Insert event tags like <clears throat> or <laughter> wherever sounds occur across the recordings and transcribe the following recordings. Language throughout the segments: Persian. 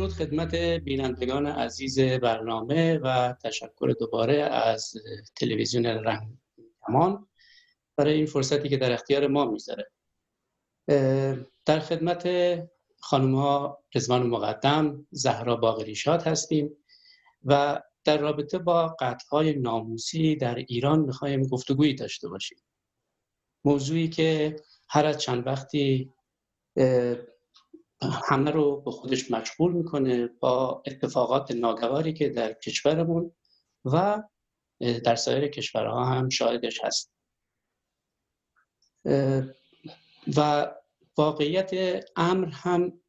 درود خدمت بینندگان عزیز برنامه و تشکر دوباره از تلویزیون رنگ کمان برای این فرصتی که در اختیار ما می‌ذاره در خدمت خانم ها رزوان مقدم زهرا باقریشات هستیم و در رابطه با قتل های ناموسی در ایران می‌خوایم گفتگویی داشته باشیم. موضوعی که هر از چند وقتی همه رو به خودش مشغول می‌کنه با اتفاقات ناگواری که در کشورمون و در سایر کشورها هم شاهدش هست. و واقعیت امر هم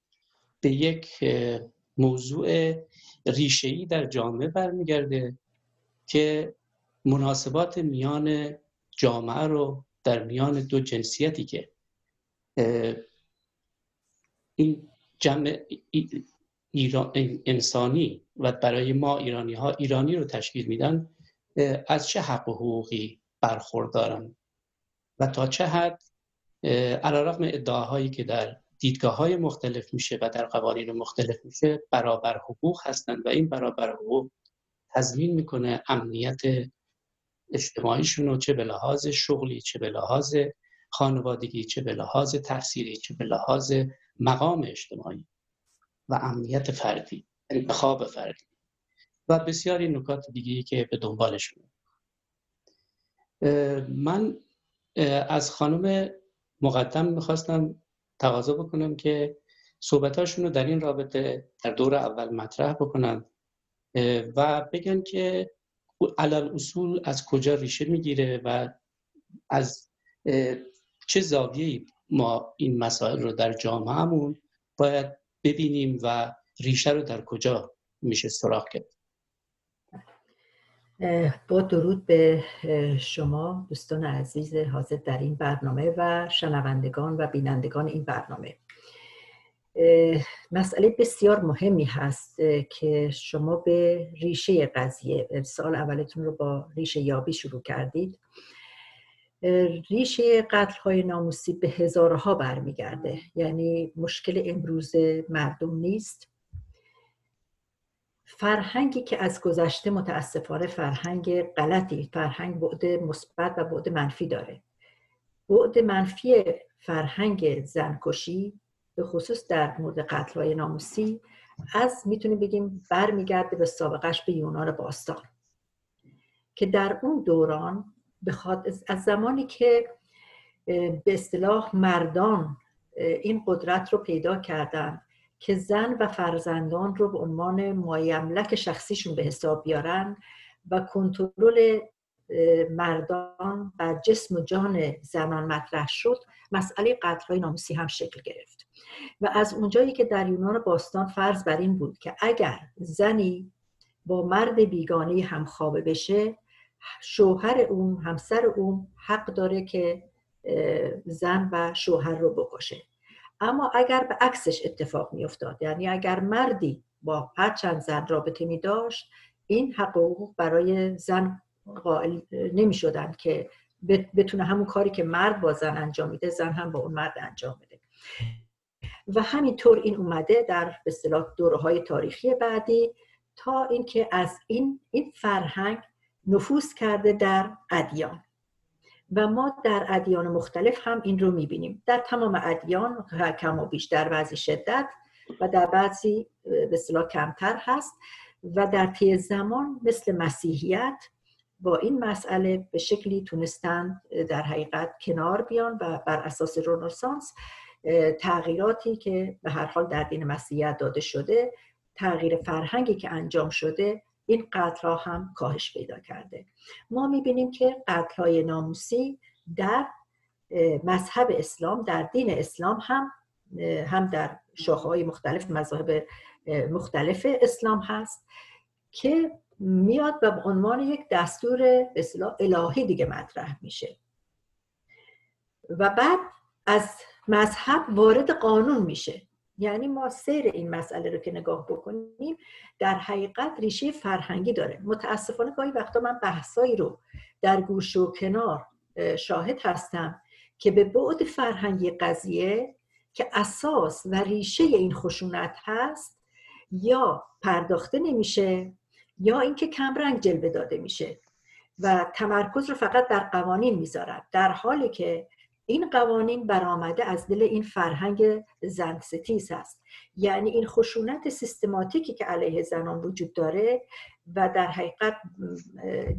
به یک موضوع ریشه‌ای در جامعه برمیگرده که مناسبات میان جامعه رو در میان دو جنسیتی که این جمع ایران انسانی و برای ما ایرانی ها ایرانی رو تشکیل میدن از چه حق و حقوقی برخوردارن؟ و تا چه حد علیرغم ادعاهایی که در دیدگاه های مختلف میشه و در قوانین مختلف میشه برابر حقوق هستند و این برابر حقوق تضمین می‌کنه امنیت اجتماعیشون رو چه به لحاظ شغلی چه به لحاظ خانوادگی چه به لحاظ تحصیلی چه به لحاظ مقام اجتماعی و امنیت فردی انتخاب فردی. و بسیاری نکات دیگه که به دنبالش من از خانم مقدم می‌خواستم تقاضا بکنم که صحبتاشون رو در این رابطه در دور اول مطرح بکنن و بگن که علال اصول از کجا ریشه می‌گیره و از چه زاویه‌ای ما این مسائل رو در جامعهمون باید ببینیم و ریشه رو در کجا میشه سراغ کرد با درود به شما دوستان عزیز حاضر در این برنامه و شنوندگان و بینندگان این برنامه. مسئله بسیار مهمی هست که شما به ریشه قضیه سال اولتون رو با ریشه یابی شروع کردید. ریشه قتل های ناموسی به هزارها برمیگرده. یعنی مشکل امروز مردم نیست. فرهنگی که از گذشته متاسفانه فرهنگ غلطی فرهنگ بعد مثبت و بعد منفی داره. بعد منفی فرهنگ زنکشی به خصوص در مورد قتل های ناموسی از می‌تونیم بگیم برمیگرده به سابقش به یونان باستان. که در اون دوران از زمانی که به اصطلاح مردان این قدرت رو پیدا کردن که زن و فرزندان رو به عنوان مایملک شخصیشون به حساب بیارن و کنترل مردان بر جسم و جان زنان مطرح شد مسئله قتل ناموسی هم شکل گرفت. و از اونجایی که در یونان باستان فرض بر این بود که اگر زنی با مرد بیگانه هم خوابه بشه شوهر اون همسر اون حق داره که زن و شوهر رو بکشه. اما اگر به عکسش اتفاق می افتاد یعنی اگر مردی با هر چند زن رابطه می داشت این حق و حقوق برای زن قائل نمی شدن که بتونه همون کاری که مرد با زن انجام میده زن هم با اون مرد انجام میده و همینطور این اومده در به اصطلاح دوره تاریخی بعدی تا اینکه از این این فرهنگ نفوذ کرده در ادیان. و ما در ادیان مختلف هم این رو می‌بینیم. در تمام ادیان کم و بیش در بعضی شدت و در بعضی به اصطلاح کمتر هست و در طی زمان مثل مسیحیت با این مسئله به شکلی تونستن در حقیقت کنار بیان و بر اساس رنسانس تغییراتی که به هر حال در دین مسیحیت داده شده تغییر فرهنگی که انجام شده این قتل ها هم کاهش پیدا کرده. ما می‌بینیم که قتل های ناموسی در مذهب اسلام در دین اسلام هم هم در شاخه های مختلف مذاهب مختلف اسلام هست که میاد و به عنوان یک دستور اصلاح الهی دیگه مطرح میشه. و بعد از مذهب وارد قانون میشه. یعنی ما سیر این مسئله رو که نگاه بکنیم در حقیقت ریشه فرهنگی داره. متاسفانه گاهی وقتا من بحثایی رو در گوش و کنار شاهد هستم که به بعد فرهنگی قضیه که اساس و ریشه این خشونت هست یا پرداخته نمیشه یا اینکه کمرنگ جلوه داده میشه و تمرکز رو فقط در قوانین می‌ذارد در حالی که این قوانین برآمده از دل این فرهنگ زن ستیز یعنی این خشونت سیستماتیکی که علیه زنان وجود داره و در حقیقت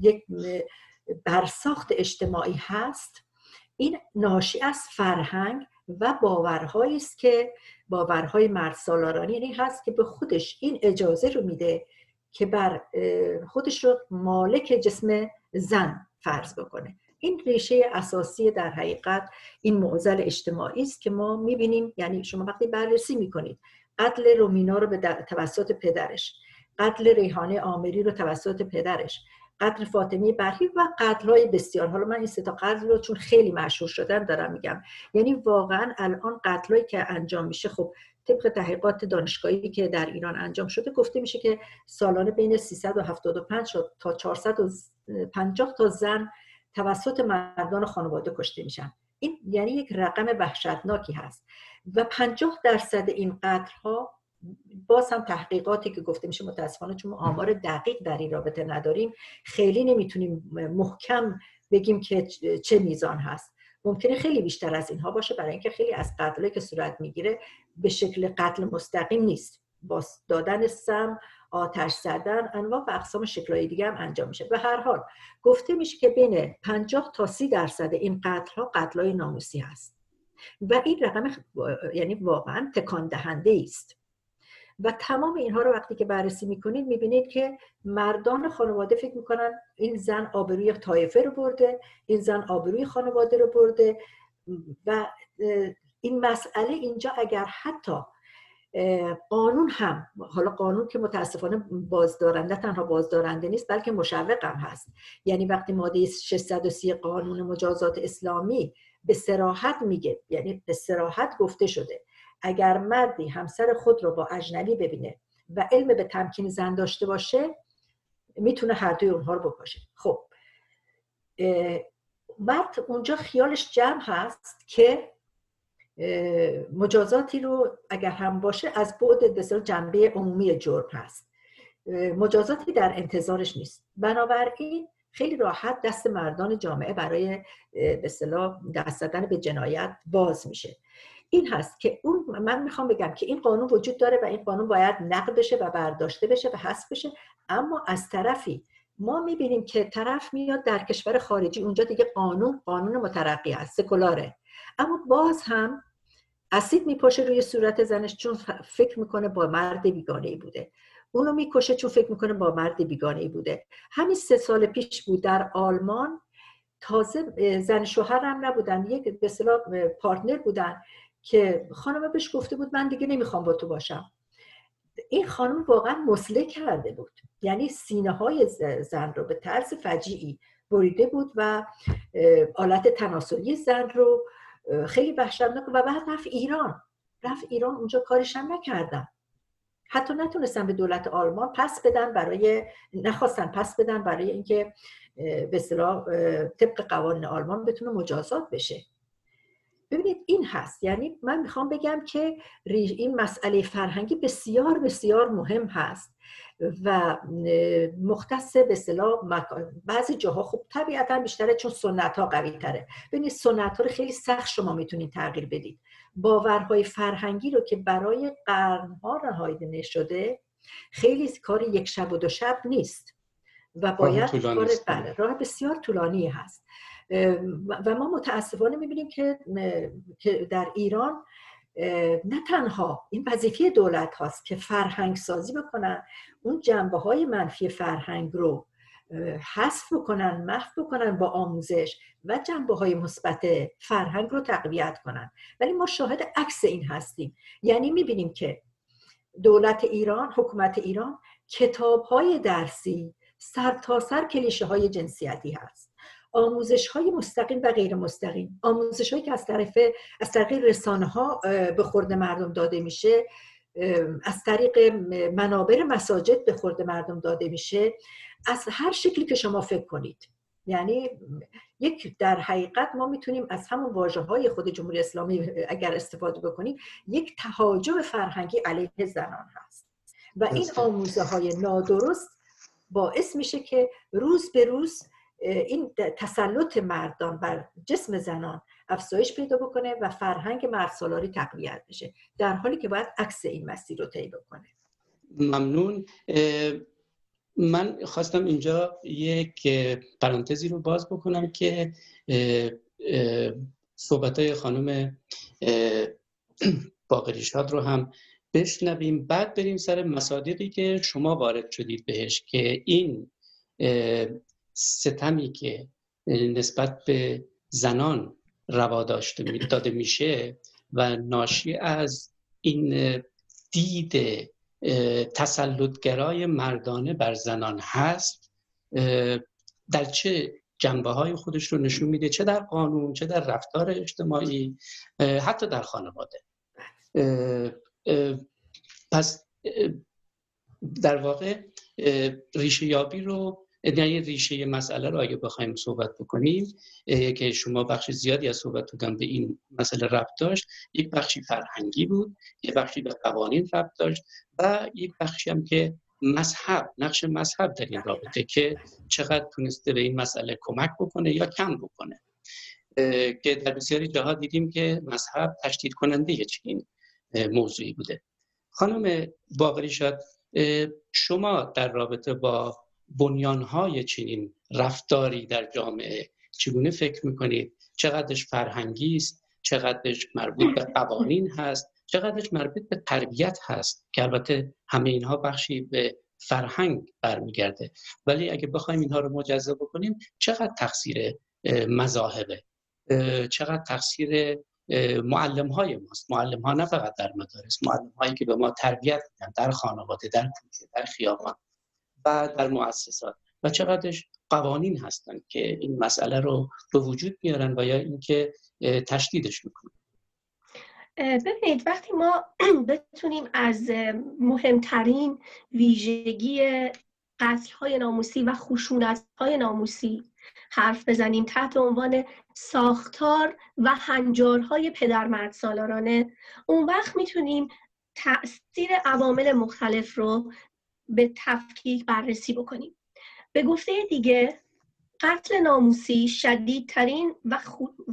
یک برساخت اجتماعی هست این ناشی از فرهنگ و باورهایی است که باورهای مرد سالارانی هست که به خودش این اجازه رو میده که بر خودش رو مالک جسم زن فرض بکنه. این ریشه اساسی در حقیقت این معضل اجتماعی است که ما می‌بینیم یعنی شما وقتی بررسی می‌کنید قتل رومینا رو به توسط پدرش قتل ریحانه آمری رو توسط پدرش قتل فاطمی برهی و قتل های بسیار. حالا من این سه تا قتل رو چون خیلی مشهور شدن دارم میگم. یعنی واقعا الان قتلایی که انجام میشه خب طبق تحقیقات دانشگاهی که در ایران انجام شده گفته میشه که سالانه بین 375 تا 450 تا زن توسط مردان خانواده کشته میشن. این یعنی یک رقم وحشتناکی هست. و 50 درصد این قتل ها باز هم تحقیقاتی که گفته میشه متاسفانه چون آمار دقیق در این رابطه نداریم خیلی نمی‌تونیم محکم بگیم که چه میزان هست. ممکنه خیلی بیشتر از اینها باشه برای اینکه خیلی از قتلایی که صورت می‌گیره به شکل قتل مستقیم نیست. با دادن سم آتش زدن انواع و اقسام شکلهای دیگه هم انجام میشه. به هر حال گفته میشه که بین 50 تا 30 درصد این قتل ها قتل های ناموسی هست. و این رقم یعنی واقعا تکان دهنده است. و تمام اینها رو وقتی که بررسی می‌کنید می‌بینید که مردان خانواده فکر می‌کنن این زن آبروی طایفه رو برده این زن آبروی خانواده رو برده. و این مسئله اینجا اگر حتی قانون هم حالا قانون که متاسفانه بازدارنده تنها بازدارنده نیست بلکه مشوق هم هست. یعنی وقتی ماده 630 قانون مجازات اسلامی به سراحت میگه یعنی به سراحت گفته شده اگر مردی همسر خود رو با اجنبی ببینه و علم به تمکین زن داشته باشه می‌تونه هر دوی اونها رو بکشه. خب مرد اونجا خیالش جمع هست که مجازاتی رو اگر هم باشه از بعد بسیار جنبه عمومی جرم هست. مجازاتی در انتظارش نیست. بنابراین خیلی راحت دست مردان جامعه برای به دست زدن به جنایت باز میشه. این هست که اون من می‌خوام بگم که این قانون وجود داره و این قانون باید نقد بشه و برداشته بشه و حذف بشه. اما از طرفی ما می‌بینیم که طرف میاد در کشور خارجی اونجا دیگه قانون قانون مترقی هست سکولاره. اما باز هم اسید میپاشه روی صورت زنش چون فکر می‌کنه با مرد بیگانه ای بوده. اونو می‌کشه چون فکر می‌کنه با مرد بیگانه ای بوده. همین سه سال پیش بود در آلمان. تازه زن شوهر هم نبودن. یک به پارتنر بودن که خانمه بهش گفته بود من دیگه نمی‌خوام با تو باشم. این خانم واقعا مسله کرده بود. یعنی سینه های زن رو به طرز فجیعی بریده بود و آلت تناسلی زن رو خیلی وحشتناک و بعد رفت ایران. رفت ایران اونجا کارش هم نکردن. حتی نتونستن به دولت آلمان پس بدن برای نخواستن پس بدن برای اینکه به اصطلاح طبق قوانین آلمان بتونه مجازات بشه. ببینید این هست. یعنی من می‌خوام بگم که این مسئله فرهنگی بسیار بسیار مهم هست. و مختص به اصطلاح بعضی جاها خوب طبیعتا بیشتره چون سنت ها قوی تره ببینید سنت ها رو خیلی سخت شما می‌تونید تغییر بدید. باورهای فرهنگی رو که برای قرنها رهایی نشده خیلی کار یک شب و دو شب نیست و باید کار بله راه بسیار طولانی هست. و ما متاسفانه می‌بینیم که در ایران نه تنها. این وظیفه دولت هاست که فرهنگ سازی بکنن. اون جنبه های منفی فرهنگ رو حذف بکنن محو بکنن با آموزش و جنبه های مثبت فرهنگ رو تقویت کنن. ولی ما شاهد عکس این هستیم. یعنی می‌بینیم که دولت ایران حکومت ایران کتاب های درسی سر تا سر کلیشه های جنسیتی هست. آموزش های مستقیم و غیر مستقیم. آموزش هایی که از طرف از طریق رسانه ها به خورد مردم داده میشه. از طریق منابر مساجد به خورد مردم داده میشه. از هر شکلی که شما فکر کنید. یعنی یک در حقیقت ما می‌تونیم از همون واژه های خود جمهوری اسلامی اگر استفاده بکنیم یک تهاجم فرهنگی علیه زنان هست. و این آموزه های نادرست باعث میشه که روز به روز این تسلط مردان بر جسم زنان افزایش پیدا بکنه و فرهنگ مردسالاری تقویت بشه. در حالی که باید عکس این مسیر رو طی بکنه. ممنون. من خواستم اینجا یک پرانتزی رو باز بکنم که صحبت های خانم <clears throat> باقریشاد رو هم بشنویم. بعد بریم سر مصادیقی که شما وارد شدید بهش که این ستمی که نسبت به زنان روا داده میشه و ناشی از این دید تسلطگرای مردانه بر زنان هست در چه جنبه های خودش رو نشون میده چه در قانون چه در رفتار اجتماعی حتی در خانواده. پس در واقع ریشه یابی رو یعنی ریشه مسئله رو اگه بخوایم صحبت بکنیم که شما بخش زیادی از صحبت بودن به این مسئله ربط داشت یک بخشی فرهنگی بود یک بخشی به قوانین ربط داشت و یک بخشی هم که مذهب نقش مذهب در این رابطه که چقدر تونسته به این مسئله کمک بکنه یا کم بکنه. که در بسیاری جاها دیدیم که مذهب تشدید کننده چنین موضوعی بوده. خانم باقری شد شما در رابطه با بنیانهای چنین رفتاری در جامعه چگونه فکر می‌کنید؟ چقدرش فرهنگی است؟ چقدرش مربوط به قوانین هست؟ چقدرش مربوط به تربیت هست؟ که البته همه اینها بخشی به فرهنگ برمیگرده. ولی اگه بخوایم اینها رو مجزا بکنیم چقدر تقصیر مذاهبه؟ چقدر تقصیر معلم های ماست؟ معلم ها نه فقط در مدارس معلم هایی که به ما تربیت میدن در خانواده در کوچه در خیابان. و در مؤسسات. و چقدرش قوانین هستن که این مسئله رو به وجود میارن و یا اینکه تشدیدش می‌کنن. ببینید وقتی ما <clears throat> بتونیم از مهمترین ویژگی قتل های ناموسی و خشونت های ناموسی حرف بزنیم تحت عنوان ساختار و هنجارهای پدرمرد سالارانه اون وقت می‌تونیم تاثیر عوامل مختلف رو به تفکیک بررسی بکنیم. به گفته دیگه قتل ناموسی شدیدترین و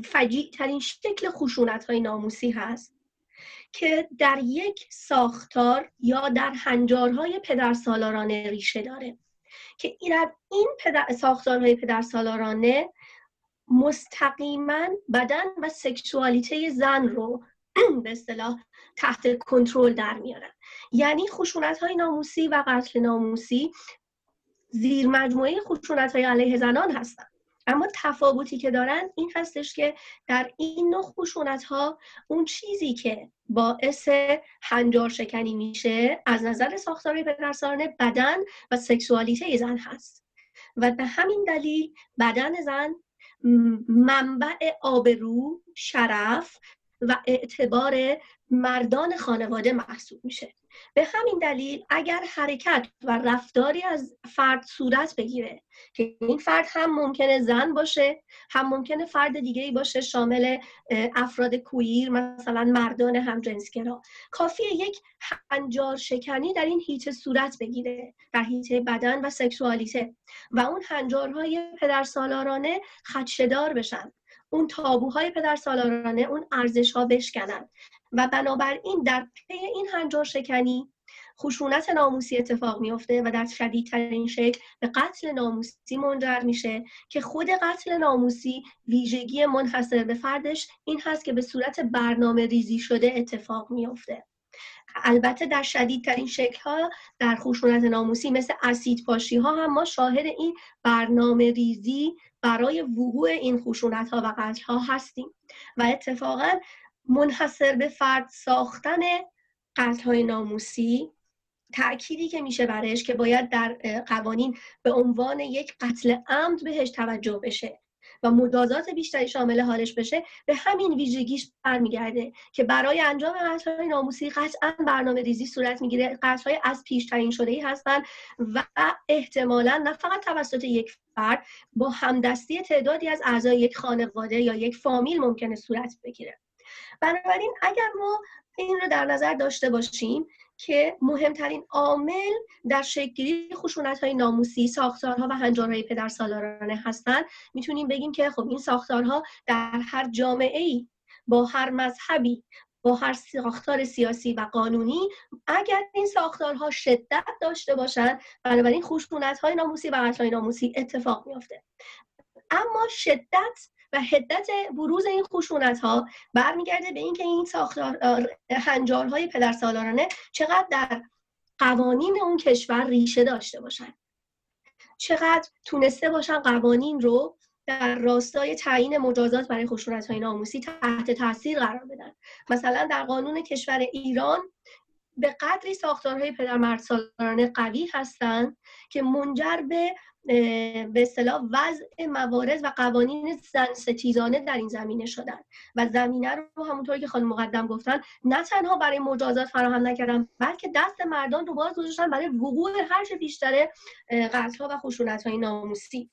فجیعترین شکل خشونت های ناموسی هست که در یک ساختار یا در هنجارهای پدرسالارانه ریشه داره که این پدر ساختارهای پدرسالارانه مستقیما بدن و سکشوالیته زن رو <clears throat> به اصطلاح تحت کنترل در میارن. یعنی خشونت های ناموسی و قتل ناموسی زیر مجموعه خشونت های علیه زنان هستند اما تفاوتی که دارن این هستش که در این نوع خشونت ها اون چیزی که باعث هنجار شکنی میشه از نظر ساختار پدرسالانه بدن و سکسوالیته زن هست. و به همین دلیل بدن زن منبع آبرو، شرف و اعتبار مردان خانواده محسوب میشه. به همین دلیل اگر حرکت و رفتاری از فرد صورت بگیره که این فرد هم ممکنه زن باشه هم ممکنه فرد دیگه باشه شامل افراد کویر مثلا مردان همجنسگرا. کافی یک هنجار شکنی در این هیته صورت بگیره در هیته بدن و سکسوالیته و اون هنجارهای پدرسالارانه خدشدار بشن. اون تابوهای پدر سالارانه اون ارزش ها بشکنن. و بنابراین در پی این هنجار شکنی خشونت ناموسی اتفاق میفته و در شدیدترین شکل به قتل ناموسی منجر میشه که خود قتل ناموسی ویژگی منحصر به فردش این هست که به صورت برنامه ریزی شده اتفاق میفته البته در شدیدترین شکل ها در خشونت ناموسی مثل اسید پاشی ها هم ما شاهد این برنامه ریزی برای وقوع این خشونت ها و قتل ها هستیم و اتفاقا منحصر به فرد ساختن قتل های ناموسی تأکیدی که میشه برش که باید در قوانین به عنوان یک قتل عمد بهش توجه بشه و مجازات بیشتری شامل حالش بشه به همین ویژگیش برمیگرده که برای انجام قتل‌های ناموسی قطعا برنامه ریزی صورت می‌گیره. قتل‌های از پیش تعیین شده ای هستن و احتمالا نه فقط توسط یک فرد با همدستی تعدادی از اعضای یک خانواده یا یک فامیل ممکنه صورت بگیره. بنابراین اگر ما این رو در نظر داشته باشیم که مهمترین عامل در شکلی خشونت های ناموسی ساختارها و هنجارهای پدر سالارانه هستند می‌تونیم بگیم که خب این ساختارها در هر جامعه ای با هر مذهبی با هر ساختار سیاسی و قانونی اگر این ساختارها شدت داشته باشند بنابراین خشونت های ناموسی و قتل ناموسی اتفاق میافته. اما شدت و حدت بروز این خشونت ها برمیگرده به اینکه این ساختار هنجارهای پدرسالارانه چقدر در قوانین اون کشور ریشه داشته باشن. چقدر تونسته باشن قوانین رو در راستای تعیین مجازات برای خشونت های ناموسی تحت تاثیر قرار بدن. مثلا در قانون کشور ایران به قدری ساختارهای پدرمرد سالارانه قوی هستند که منجر به به اصطلاح وضع موارد و قوانین زن ستیزانه در این زمینه شدن. و زمینه رو همونطوری که خانم مقدم گفتن نه تنها برای مجازات فراهم نکردن بلکه دست مردان رو باز گذاشتن برای وقوع هر چه بیشتره قتل و خشونت های ناموسی.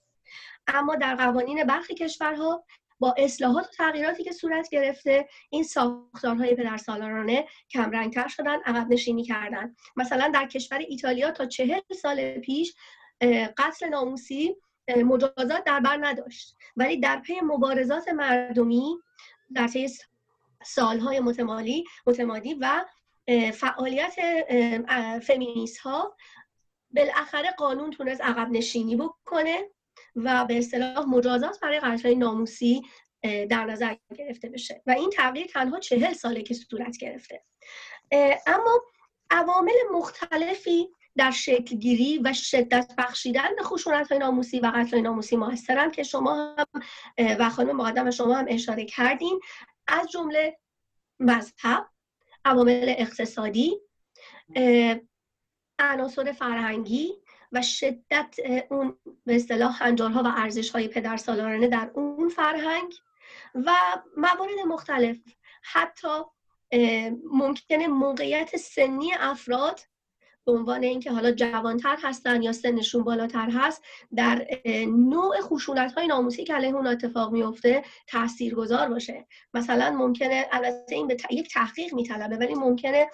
اما در قوانین برخی کشورها با اصلاحات و تغییراتی که صورت گرفته این ساختارهای پدرسالارانه کمرنگتر شدن عقب نشینی کردن. مثلا در کشور ایتالیا تا چهل سال پیش قتل ناموسی مجازات در بر نداشت. ولی در پی مبارزات مردمی در طی سالهای متمالی متمادی و فعالیت فمینیست ها بالاخره قانون تونست عقب نشینی بکنه. و به اصطلاح مجازات برای قتل ناموسی در نظر گرفته بشه. و این تغییر تنها چهل ساله که صورت گرفته. اما عوامل مختلفی در شکلگیری و شدت بخشیدن به خشونت های ناموسی و قتل های ناموسی موثرن که شما هم و خانم مقدم شما هم اشاره کردین. از جمله مذهب عوامل اقتصادی عناصر فرهنگی و شدت اون به اصطلاح هنجارها و ارزش های پدر سالارانه در اون فرهنگ و موارد مختلف. حتی ممکنه موقعیت سنی افراد به عنوان اینکه حالا جوانتر هستن یا سنشون بالاتر هست در نوع خشونت های ناموسی که علیه اون اتفاق میفته تاثیرگذار باشه. مثلا ممکنه البته این به یک تحقیق میطلبه ولی ممکنه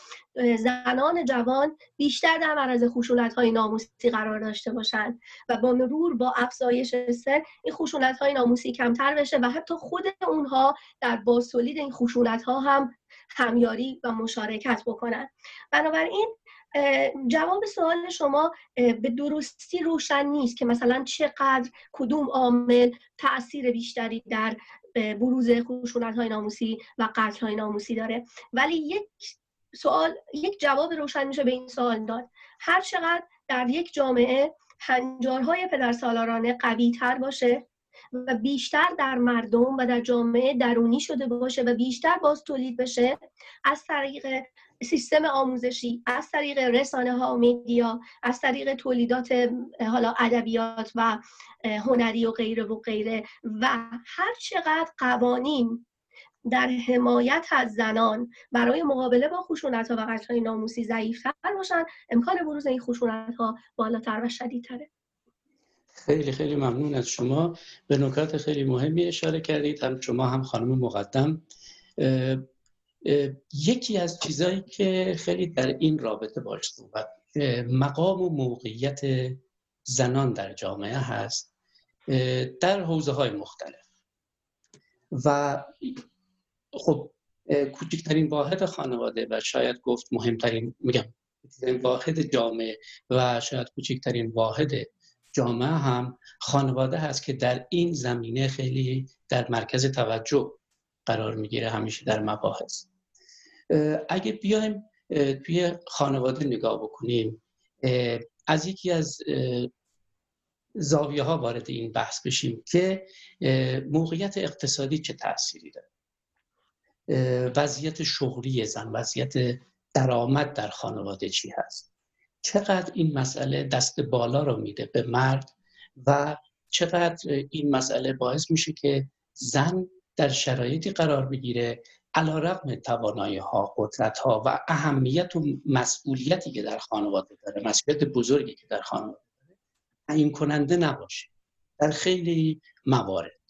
زنان جوان بیشتر در معرض خشونت های ناموسی قرار داشته باشن و با مرور با افزایش سن این خشونت های ناموسی کمتر بشه و حتی خود اونها در بازتولید این خشونت ها هم همیاری و مشارکت بکنن. بنابراین جواب سوال شما به درستی روشن نیست که مثلا چقدر کدوم عامل تاثیر بیشتری در بروز خشونت های ناموسی و قتل های ناموسی داره. ولی یک سوال یک جواب روشن میشه به این سوال داد. هر چقدر در یک جامعه هنجارهای پدرسالارانه قوی تر باشه و بیشتر در مردم و در جامعه درونی شده باشه و بیشتر باز تولید بشه از طریق سیستم آموزشی از طریق رسانه ها و میدیا از طریق تولیدات حالا ادبیات و هنری و غیره و غیره. و هر چقدر قوانین در حمایت از زنان برای مقابله با خشونت ها و قتل ناموسی ضعیفتر باشن امکان بروز این خشونت ها بالاتر و شدیدتره. خیلی خیلی ممنون از شما. به نکات خیلی مهمی اشاره کردید. هم شما هم خانم مقدم. یکی از چیزهایی که خیلی در این رابطه باش صحبت مقام و موقعیت زنان در جامعه هست در حوزه های مختلف. و خب کوچکترین واحد خانواده و شاید گفت مهمترین میگم واحد جامعه و شاید کوچکترین واحد جامعه هم خانواده هست که در این زمینه خیلی در مرکز توجه قرار می‌گیره همیشه در مباحث. اگه بیایم توی خانواده نگاه بکنیم از یکی از زاویه ها وارد این بحث بشیم که موقعیت اقتصادی چه تأثیری داره؟ وضعیت شغلی زن وضعیت درآمد در خانواده چی هست؟ چقدر این مسئله دست بالا رو میده به مرد و چقدر این مسئله باعث میشه که زن در شرایطی قرار بگیره علا رقم توانایی ها قدرت ها و اهمیت و مسئولیتی که در خانواده داره مسئولیت بزرگی که در خانواده داره تعیین کننده نباشه در خیلی موارد.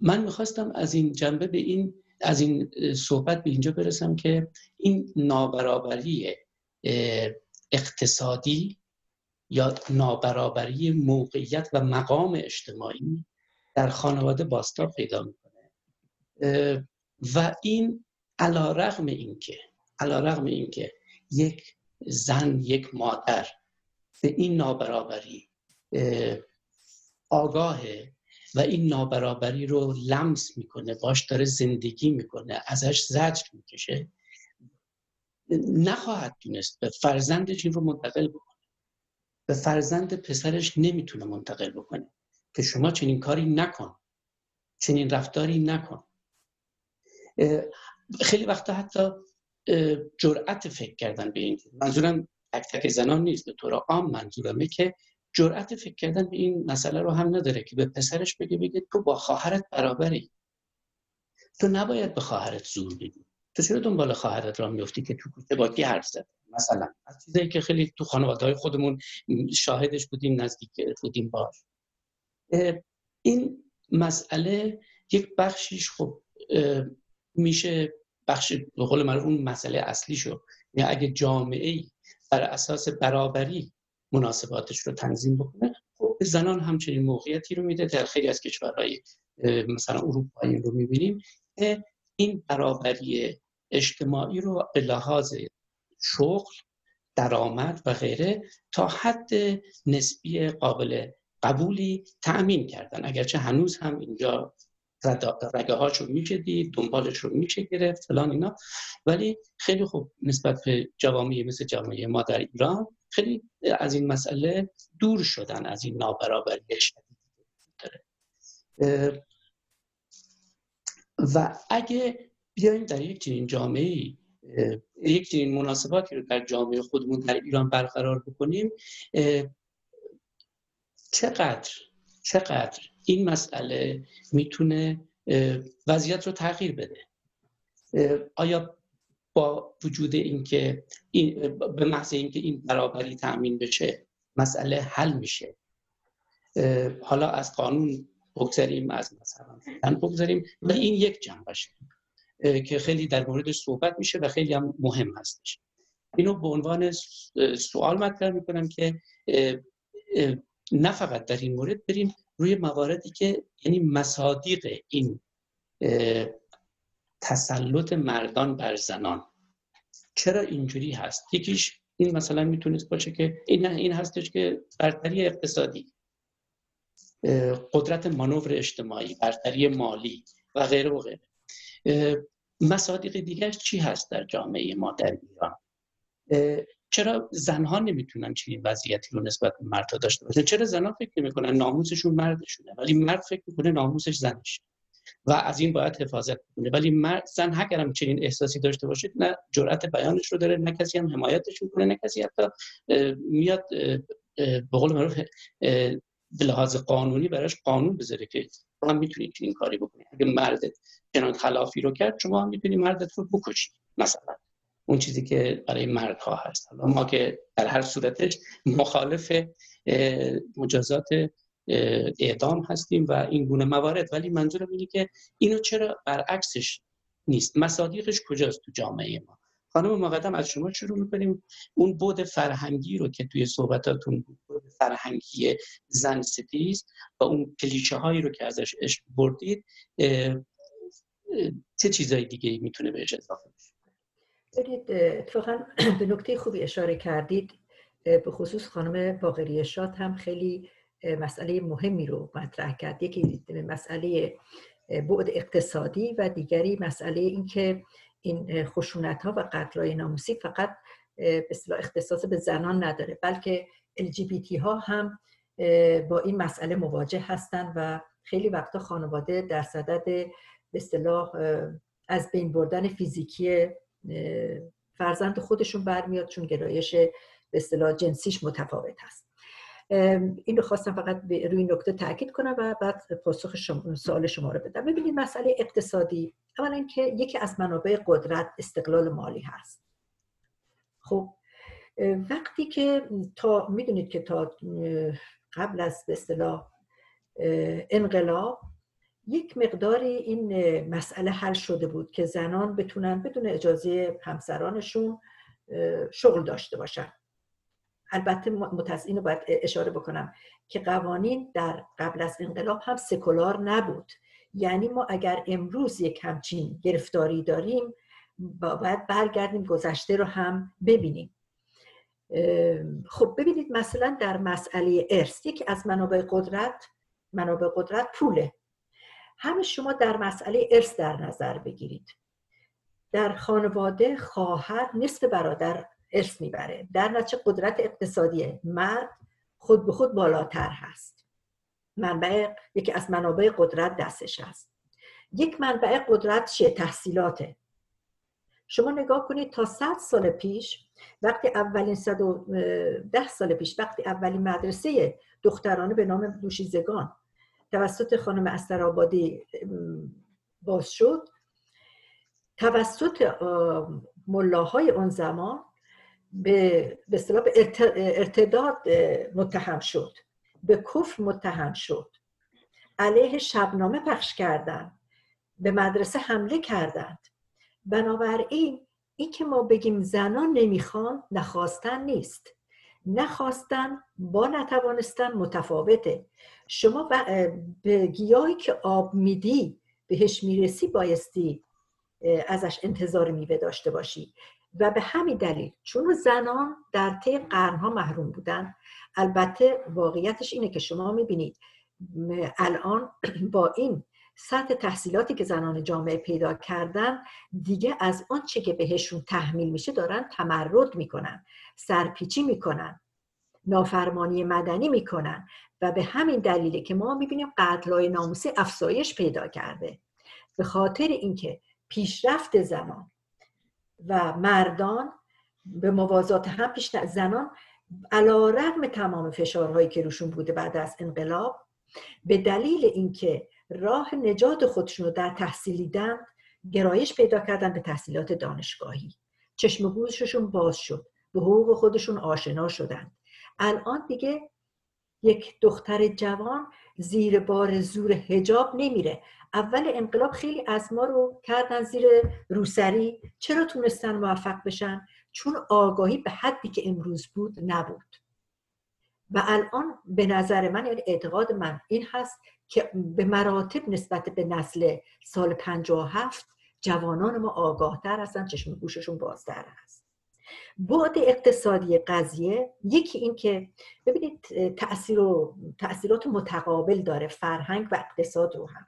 من می‌خواستم از این جنبه به این از این صحبت به اینجا برسم که این نابرابری اقتصادی یا نابرابری موقعیت و مقام اجتماعی در خانواده باستاب پیدا می‌کنه. و این علا رغم اینکه علا رغم اینکه یک زن یک مادر به این نابرابری آگاهه و این نابرابری رو لمس می‌کنه باش داره زندگی می‌کنه ازش زجر می‌کشه نخواهد تونست به فرزندش این رو منتقل بکنه. به فرزند پسرش نمی‌تونه منتقل بکنه. که شما چنین کاری نکن. چنین رفتاری نکن. خیلی وقتا حتی جرأت فکر کردن به این. منظورم تک تک زنان نیست. به طور عام منظورمه که جرأت فکر کردن به این مسئله رو هم نداره که به پسرش بگه بگه تو با خواهرت برابری. تو نباید به خواهرت زور بدی. تو چرا دنبال خواهرت را میفتی که تو کوچه با کی حرف زد مثلا از چیزایی که خیلی تو خانواده خودمون شاهدش بودیم نزدیک بودیم باش. این مسئله یک بخشیش خب میشه بخش به قول من اون مسئله اصلی شو یا اگه جامعه ای بر اساس برابری مناسباتش رو تنظیم بکنه خب زنان همچنین موقعیتی رو میده. در خیلی از کشورهای مثلا اروپایی رو می‌بینیم. این برابری اجتماعی رو به لحاظ شغل درآمد و غیره تا حد نسبی قابل قبولی تأمین کردن. اگرچه هنوز هم اینجا رگه هاشو میشه دید دنبالش رو میشه گرفت فلان اینا. ولی خیلی خوب نسبت به جوامعی مثل جامعه ما در ایران خیلی از این مسئله دور شدن از این نابرابری شدید و اگه بیایم در یک چنین جامعه یک چنین مناسباتی رو در جامعه خودمون در ایران برقرار بکنیم چقدر چقدر این مسئله می‌تونه وضعیت رو تغییر بده؟ آیا با وجود اینکه این به محض اینکه این برابری تأمین بشه مسئله حل میشه؟ حالا از قانون بگذاریم از مثلا بگذاریم ولی این یک جنبشه. که خیلی در موردش صحبت میشه و خیلی هم مهم هستش. اینو به عنوان سوال مطرح می‌کنم که نه فقط در این مورد بریم روی مواردی که یعنی مصادیق این تسلط مردان بر زنان. چرا اینجوری هست؟ یکیش این مثلا می‌تونست باشه که این این هستش که برتری اقتصادی قدرت مانور اجتماعی برتری مالی و غیره و غیره. مصادیق دیگر چی هست در جامعه ما در ایران؟ چرا زنها نمی‌تونن چنین وضعیتی رو نسبت به مردها داشته باشن؟ چرا زنها فکر نمی‌کنن ناموسشون مردشونه ولی مرد فکر می‌کنه ناموسش زنشه؟ و از این باید حفاظت کنه. ولی مرد زن اگر هم چنین احساسی داشته باشه نه جرأت بیانش رو داره نه کسی هم حمایتش می‌کنه نه کسی حتی میاد به قول معروف به لحاظ قانونی براش قانون بذاره که هم می‌تونی چنین کاری بکنی. اگه مردت چنان خلافی رو کرد شما هم می‌تونی مردت رو بکشی. مثلا اون چیزی که برای مردها هست. حالا ما که در هر صورتش مخالف مجازات اعدام هستیم و این گونه موارد. ولی منظورم اینه که اینو چرا برعکسش نیست؟ مصادیقش کجاست تو جامعه ما؟ خانم مقدم از شما شروع می‌کنیم. اون بود فرهنگی رو که توی صحبتاتون بود فرهنگی زن ستیز و اون کلیشه هایی رو که ازش بردید چه چیزایی دیگه می‌تونه بهش اضافه بشه؟ برید اتفاقا به نکته خوبی اشاره کردید. به خصوص خانم باقری شاد هم خیلی مسئله مهمی رو مطرح کرد. یکی مسئله بعد اقتصادی و دیگری مسئله اینکه این خشونت ها و قتل های ناموسی فقط به اختصاص به زنان نداره بلکه LGBT ها هم با این مسئله مواجه هستند و خیلی وقتا خانواده در صدد به اصطلاح از بین بردن فیزیکی فرزند خودشون برمیاد چون گرایش به اصطلاح جنسیش متفاوت هست. این رو خواستم فقط روی نکته تاکید کنم و بعد پاسخ شما، سوال شما رو بدم. ببینید مسئله اقتصادی اولا اینکه یکی از منابع قدرت استقلال مالی هست. خب وقتی که تا می‌دونید که تا قبل از به اصطلاح انقلاب یک مقداری این مسئله حل شده بود که زنان بتونن بدون اجازه همسرانشون شغل داشته باشن. البته متاسین رو باید اشاره بکنم که قوانین در قبل از انقلاب هم سکولار نبود. یعنی ما اگر امروز یک همچین گرفتاری داریم باید برگردیم گذشته رو هم ببینیم. خب ببینید مثلا در مسئله ارث یکی از منابع قدرت منابع قدرت پوله. همه شما در مسئله ارث در نظر بگیرید. در خانواده خواهر نصف برادر ارث می‌بره. در نتیجه قدرت اقتصادی مرد خود به خود بالاتر هست. منبع یکی از منابع قدرت دستش هست. یک منبع قدرت چیه تحصیلاته. شما نگاه کنید تا صد سال پیش وقتی اولین صد و ده سال پیش وقتی اولین مدرسه دخترانه به نام دوشیزگان توسط خانم استرابادی باز شد توسط ملاهای اون زمان به اصطلاح ارتداد متهم شد. به کفر متهم شد. علیه شبنامه پخش کردند. به مدرسه حمله کردند. بنابراین این که ما بگیم زنان نمی‌خوان نخواستن نیست. نخواستن با نتوانستن متفاوته. شما به گیاهی که آب میدی بهش می‌رسی بایستی ازش انتظار میوه داشته باشی. و به همین دلیل چون زنان در طی قرنها محروم بودن البته واقعیتش اینه که شما می‌بینید الان با این سطح تحصیلاتی که زنان جامعه پیدا کردن دیگه از آنچه که بهشون تحمیل میشه دارن تمرد می‌کنن سرپیچی می‌کنن نافرمانی مدنی می‌کنن و به همین دلیله که ما می‌بینیم قتلای ناموسی افزایش پیدا کرده. به خاطر اینکه پیشرفت زنان و مردان به موازات هم پیش زنان علا رقم تمام فشارهایی که روشون بوده بعد از انقلاب به دلیل اینکه راه نجات خودشون رو در تحصیلیدن گرایش پیدا کردن به تحصیلات دانشگاهی. چشم گوششون باز شد. به حقوق خودشون آشنا شدن الان دیگه یک دختر جوان زیر بار زور هجاب نمیره. اول انقلاب خیلی از ما رو کردن زیر روسری. چرا تونستن موفق بشن؟ چون آگاهی به حدی که امروز بود نبود. و الان به نظر من یعنی اعتقاد من این هست که به مراتب نسبت به نسل سال 57 جوانان ما آگاهتر هستن چشم گوششون بازتر هست. بعد اقتصادی قضیه یکی این که ببینید تأثیر و تأثیرات متقابل داره فرهنگ و اقتصاد رو هم.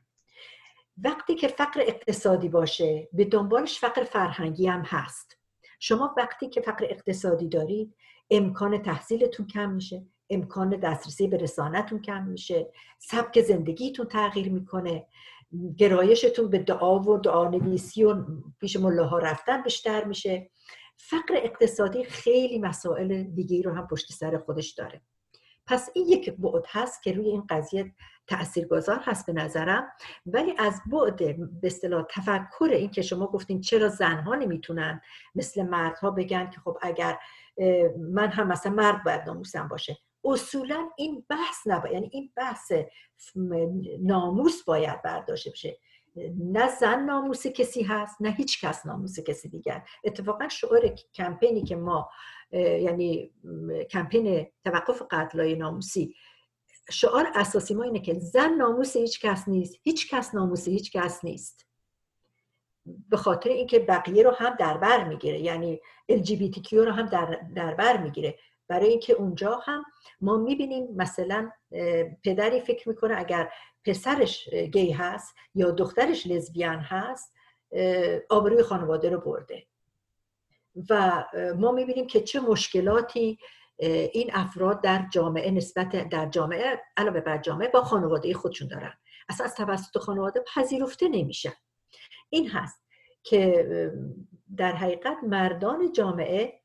وقتی که فقر اقتصادی باشه به دنبالش فقر فرهنگی هم هست. شما وقتی که فقر اقتصادی دارید امکان تحصیلتون کم میشه امکان دسترسی به رسانتون کم میشه سبک زندگیتون تغییر می‌کنه گرایشتون به دعا و دعا نویسی و پیش ملاها رفتن بیشتر میشه. فقر اقتصادی خیلی مسائل دیگه رو هم پشت سر خودش داره. پس این یک بعد هست که روی این قضیه تاثیرگذار هست به نظرم. ولی از بعد به اصطلاح تفکر این که شما گفتین چرا زنها نمی‌تونن مثل مردها بگن که خب اگر من هم مثلا مرد باید ناموسم باشه. اصولا این بحث نباید یعنی این بحث ناموس باید برداشته بشه. نه زن ناموس کسی هست نه هیچ کس ناموس کسی دیگر. اتفاقا شعار کمپینی که ما یعنی کمپین توقف قتلای ناموسی شعار اساسی ما اینه که زن ناموس هیچ کس نیست هیچ کس ناموس هیچ کس نیست. به خاطر اینکه بقیه رو هم در بر می‌گیره یعنی LGBTQ رو هم در, در بر می‌گیره. برای اینکه اونجا هم ما می‌بینیم مثلا پدری فکر می‌کنه اگر پسرش گی هست یا دخترش لزبیان هست آبروی خانواده رو برده. و ما می‌بینیم که چه مشکلاتی این افراد در جامعه نسبت در جامعه علاوه بر جامعه با خانواده خودشون دارن. از توسط خانواده پذیرفته نمیشن این هست که در حقیقت مردان جامعه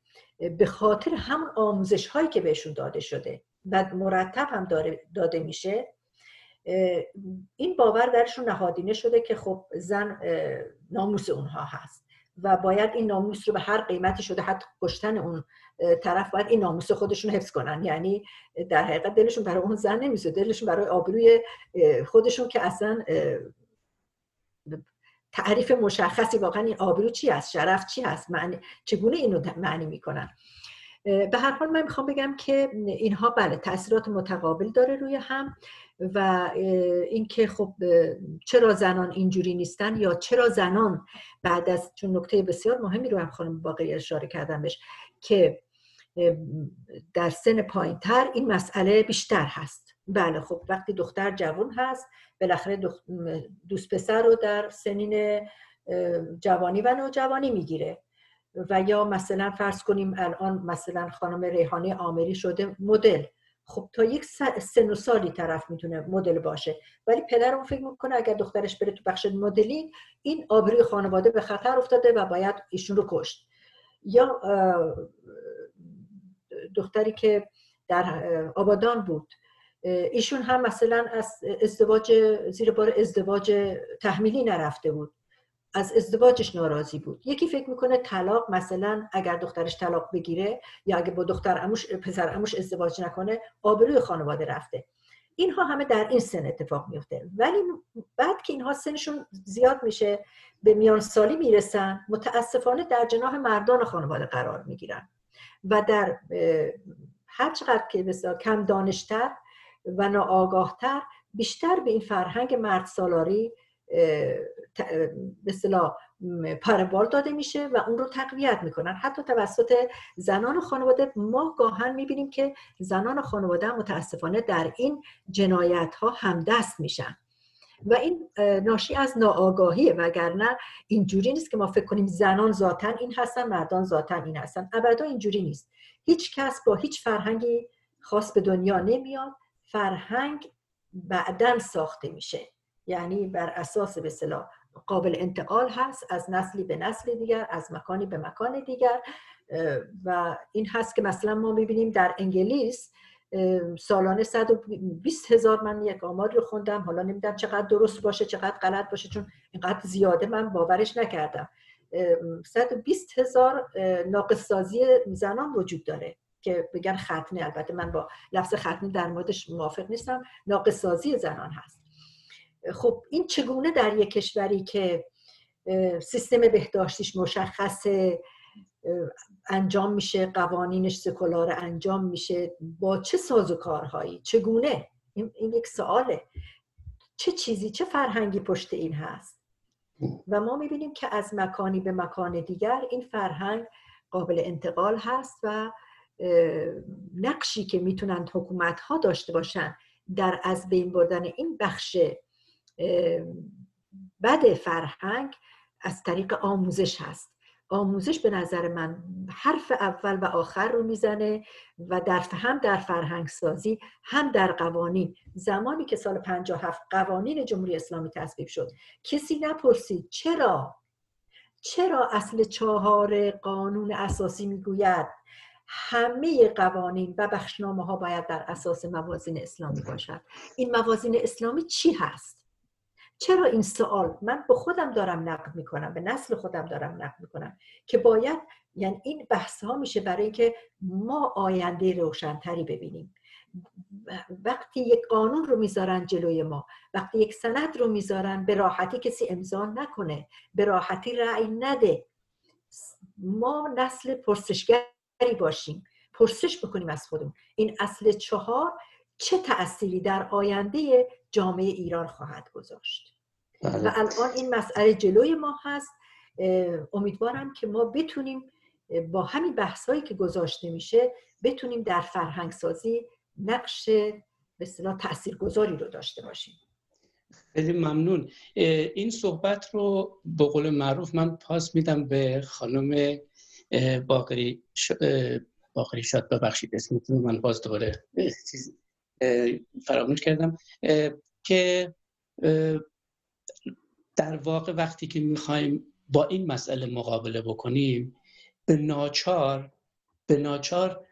به خاطر همون آموزش هایی که بهشون داده شده و مرتب هم داده میشه این باور درشون نهادینه شده که خب زن ناموس اونها هست و باید این ناموس رو به هر قیمتی شده حتی کشتن اون طرف باید این ناموس خودشون حفظ کنن. یعنی در حقیقت دلشون برای اون زن نمیسه دلشون برای آبروی خودشون که اصلا تعریف مشخصی واقعا این آبرو چی است شرف چی هست معنی چگونه اینو معنی می‌کنن. به هر حال من می‌خوام بگم که اینها بله تاثیرات متقابل داره روی هم و اینکه خب چرا زنان اینجوری نیستن یا چرا زنان بعد از چون نکته بسیار مهمی رو هم خانم باقی اشاره کردم بهش که در سن پایین تر این مسئله بیشتر هست. بله خب وقتی دختر جوان هست بالاخره دوست پسر رو در سنین جوانی و نوجوانی می‌گیره. و یا مثلا فرض کنیم الان مثلا خانم ریحانه آمری شده مدل. خب تا یک سن و سالی طرف می‌تونه مدل باشه. ولی پدر اون فکر می‌کنه اگر دخترش بره تو بخش مدلی این آبروی خانواده به خطر افتاده و باید ایشون رو کشت. یا دختری که در آبادان بود ایشون هم مثلا از ازدواج زیر بار ازدواج تحمیلی نرفته بود. از ازدواجش ناراضی بود. یکی فکر می‌کنه طلاق مثلا اگر دخترش طلاق بگیره یا اگه با دختر اموش پسر اموش ازدواج نکنه آبروی خانواده رفته. اینها همه در این سن اتفاق میفته ولی بعد که اینها سنشون زیاد میشه به میان سالی می‌رسن متاسفانه در جناح مردان خانواده قرار می‌گیرن. و در هر چقدر که بسیار کم دانشتر و ناآگاهتر بیشتر به این فرهنگ مرد سالاری به اصطلاح پربال داده میشه و اون رو تقویت می‌کنن. حتی توسط زنان خانواده ما گاهن می‌بینیم که زنان خانواده متاسفانه در این جنایت ها همدست میشن. و این ناشی از ناآگاهیه وگرنه اینجوری نیست که ما فکر کنیم زنان ذاتن این هستن مردان ذاتن این هستن. ابدا اینجوری نیست. هیچ کس با هیچ فرهنگی خاص به دنیا نمیاد. فرهنگ بعدا ساخته میشه. یعنی بر اساس به صلاح قابل انتقال هست از نسلی به نسل دیگر از مکانی به مکان دیگر و این هست که مثلا ما می‌بینیم در انگلیس سالانه 120 هزار من یک آمار رو خوندم. حالا نمی‌دونم چقدر درست باشه چقدر غلط باشه چون اینقدر زیاده من باورش نکردم. 120 هزار ناقص سازی زنان وجود داره که بگن ختنه. البته من با لفظ ختنه در موردش موافق نیستم. ناقص سازی زنان هست. خب این چگونه در یک کشوری که سیستم بهداشتیش مشخص انجام میشه قوانینش سکولار انجام میشه با چه ساز و کارهایی چگونه؟ این, یک سواله. چه چیزی چه فرهنگی پشت این هست؟ و ما می‌بینیم که از مکانی به مکان دیگر این فرهنگ قابل انتقال هست و نقشی که می‌تونن حکومت ها داشته باشن در از بین بردن این بخش بد فرهنگ از طریق آموزش هست. آموزش به نظر من حرف اول و آخر رو می‌زنه و در هم در فرهنگ سازی هم در قوانین. زمانی که سال 57 قوانین جمهوری اسلامی تصویب شد کسی نپرسید چرا؟ چرا اصل چهار قانون اساسی می‌گوید؟ همه قوانین و بخشنامه ها باید در اساس موازین اسلامی باشد. این موازین اسلامی چی هست؟ چرا این سوال؟ من به خودم دارم نقد می‌کنم به نسل خودم دارم نقد می‌کنم که باید یعنی این بحث ها میشه برای اینکه ما آینده روشنتری ببینیم. وقتی یک قانون رو می‌ذارن جلوی ما وقتی یک سند رو می‌ذارن به راحتی کسی امضا نکنه به راحتی رأی نده. ما نسل پرسشگری باشیم پرسش بکنیم از خودمون. این اصل چهار چه تأثیری در آینده جامعه ایران خواهد گذاشت؟ بله. و الان این مسئله جلوی ما هست. امیدوارم که ما بتونیم با همین بحث هایی که گذاشته میشه بتونیم در فرهنگ سازی نقش به اصطلاح تاثیرگذاری رو داشته باشیم. خیلی ممنون. این صحبت رو به قول معروف من پاس میدم به خانم باقری باقری شاد. ببخشید اسمتون من باز دوباره فراموش کردم. که در واقع وقتی که می‌خوایم با این مسئله مقابله بکنیم به ناچار به ناچار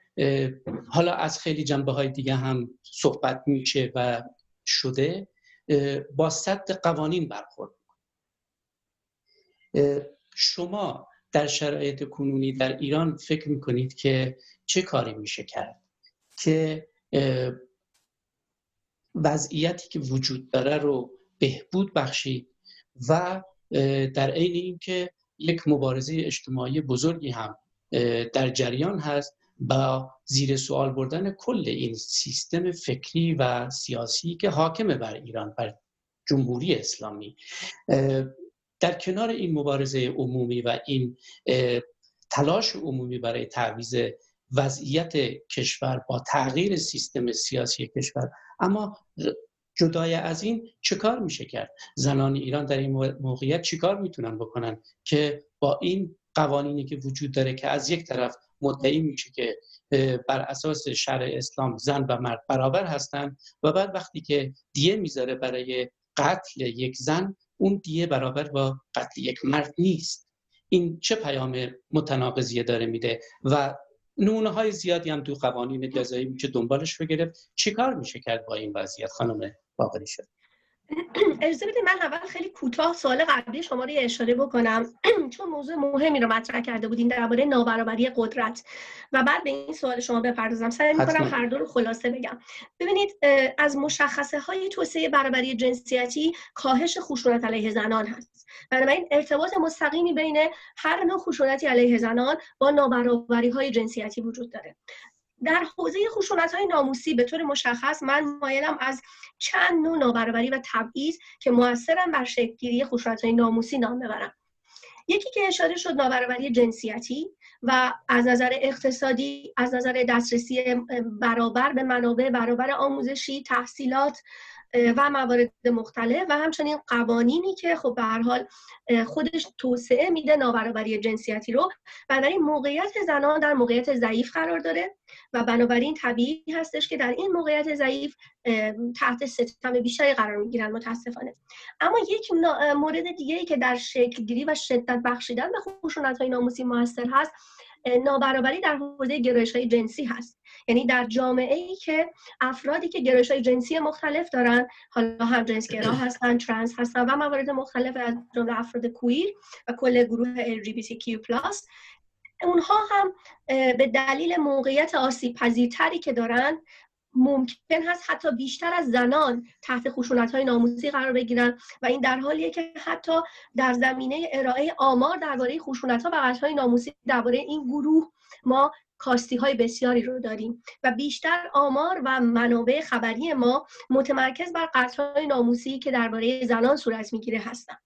حالا از خیلی جنبه های دیگه هم صحبت میشه و شده با صد قوانین برخورد شما در شرایط کنونی در ایران فکر می‌کنید که چه کاری میشه کرد؟ که وضعیتی که وجود داره رو بهبود بخشید و در عین اینکه یک مبارزه اجتماعی بزرگی هم در جریان هست با زیر سوال بردن کل این سیستم فکری و سیاسی که حاکمه بر ایران بر جمهوری اسلامی. در کنار این مبارزه عمومی و این تلاش عمومی برای تعویض وضعیت کشور با تغییر سیستم سیاسی کشور اما جدای از این چه کار میشه کرد؟ زنان ایران در این موقعیت چیکار می‌تونن بکنن که با این قوانینی که وجود داره که از یک طرف مدعی میشه که بر اساس شرع اسلام زن و مرد برابر هستند و بعد وقتی که دیه می‌ذاره برای قتل یک زن اون دیه برابر با قتل یک مرد نیست. این چه پیام متناقضیه داره میده؟ و نونه های زیادی هم تو قوانین جزایی میشه دنبالش رو چیکار میشه کرد با این وضعیت خانم باقری شد؟ <coughs> اجازه بدید من اول خیلی کوتاه سوال قبلی شما رو اشاره بکنم. <coughs> چون موضوع مهمی رو مطرح کرده بودین درباره نابرابری قدرت. و بعد به این سوال شما بپردازم. سعی می‌کنم هر دو رو خلاصه بگم. ببینید از مشخصه های توسعه برابری جنسیتی کاهش خشونت علیه زنان هست. بنابراین ارتباط مستقیمی بین هر نوع خشونتی علیه زنان با نابرابری های جنسیتی وجود داره. در حوزه خشونت های ناموسی به طور مشخص من مایلم از چند نوع نابرابری و تبعیض که موثرن بر شکلگیری خشونت های ناموسی نام ببرم. یکی که اشاره شد نابرابری جنسیتی و از نظر اقتصادی از نظر دسترسی برابر به منابع برابر آموزشی تحصیلات و موارد مختلف و همچنین قوانینی که خب به حال خودش توسعه میده نابرابری جنسیتی رو بنابراین موقعیت زنان در موقعیت ضعیف قرار داره و بنابراین طبیعی هستش که در این موقعیت ضعیف تحت ستم بیشتری قرار می‌گیرن متاسفانه. اما یک مورد دیگه ای که در شکل گیری و شدت بخشیدن به خشونت های ناموسی موثر هست نابرابری در حوزه گرایش های جنسی هست. یعنی در جامعه ای که افرادی که گرایش های جنسی مختلف دارن حالا هم جنسگرا هستن ترنس هستن و موارد مختلف از جمله افراد کویر و کل گروه LGBTQ+ اونها هم به دلیل موقعیت آسیب پذیرتری که دارن ممکن هست حتی بیشتر از زنان تحت خشونت های ناموسی قرار بگیرن و این در حالیه که حتی در زمینه ارائه آمار درباره خشونت ها و های ناموسی درباره این گروه ما کاستی های بسیاری رو داریم و بیشتر آمار و منابع خبری ما متمرکز بر قتل های ناموسی که درباره زنان صورت می‌گیره هستن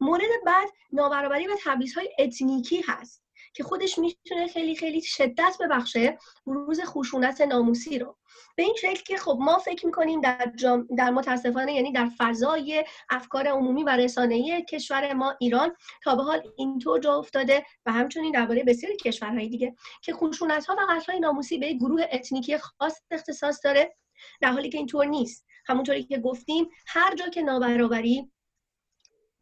مورد بعد نابرابری و تبعیض های اتنیکی هست. که خودش می‌تونه خیلی خیلی شدت ببخشه بروز خشونت ناموسی رو. به این شکل که خب ما فکر می‌کنیم در, جام... در متاسفانه یعنی در فضای افکار عمومی و رسانه‌ای کشور ما ایران تا به حال اینطور جا افتاده و همچنین درباره بسیاری کشورهای دیگه که خشونت ها و قتل ناموسی به گروه اتنیکی خاص اختصاص داره در حالی که اینطور نیست. همونطوری که گفتیم هر جا که نابرابری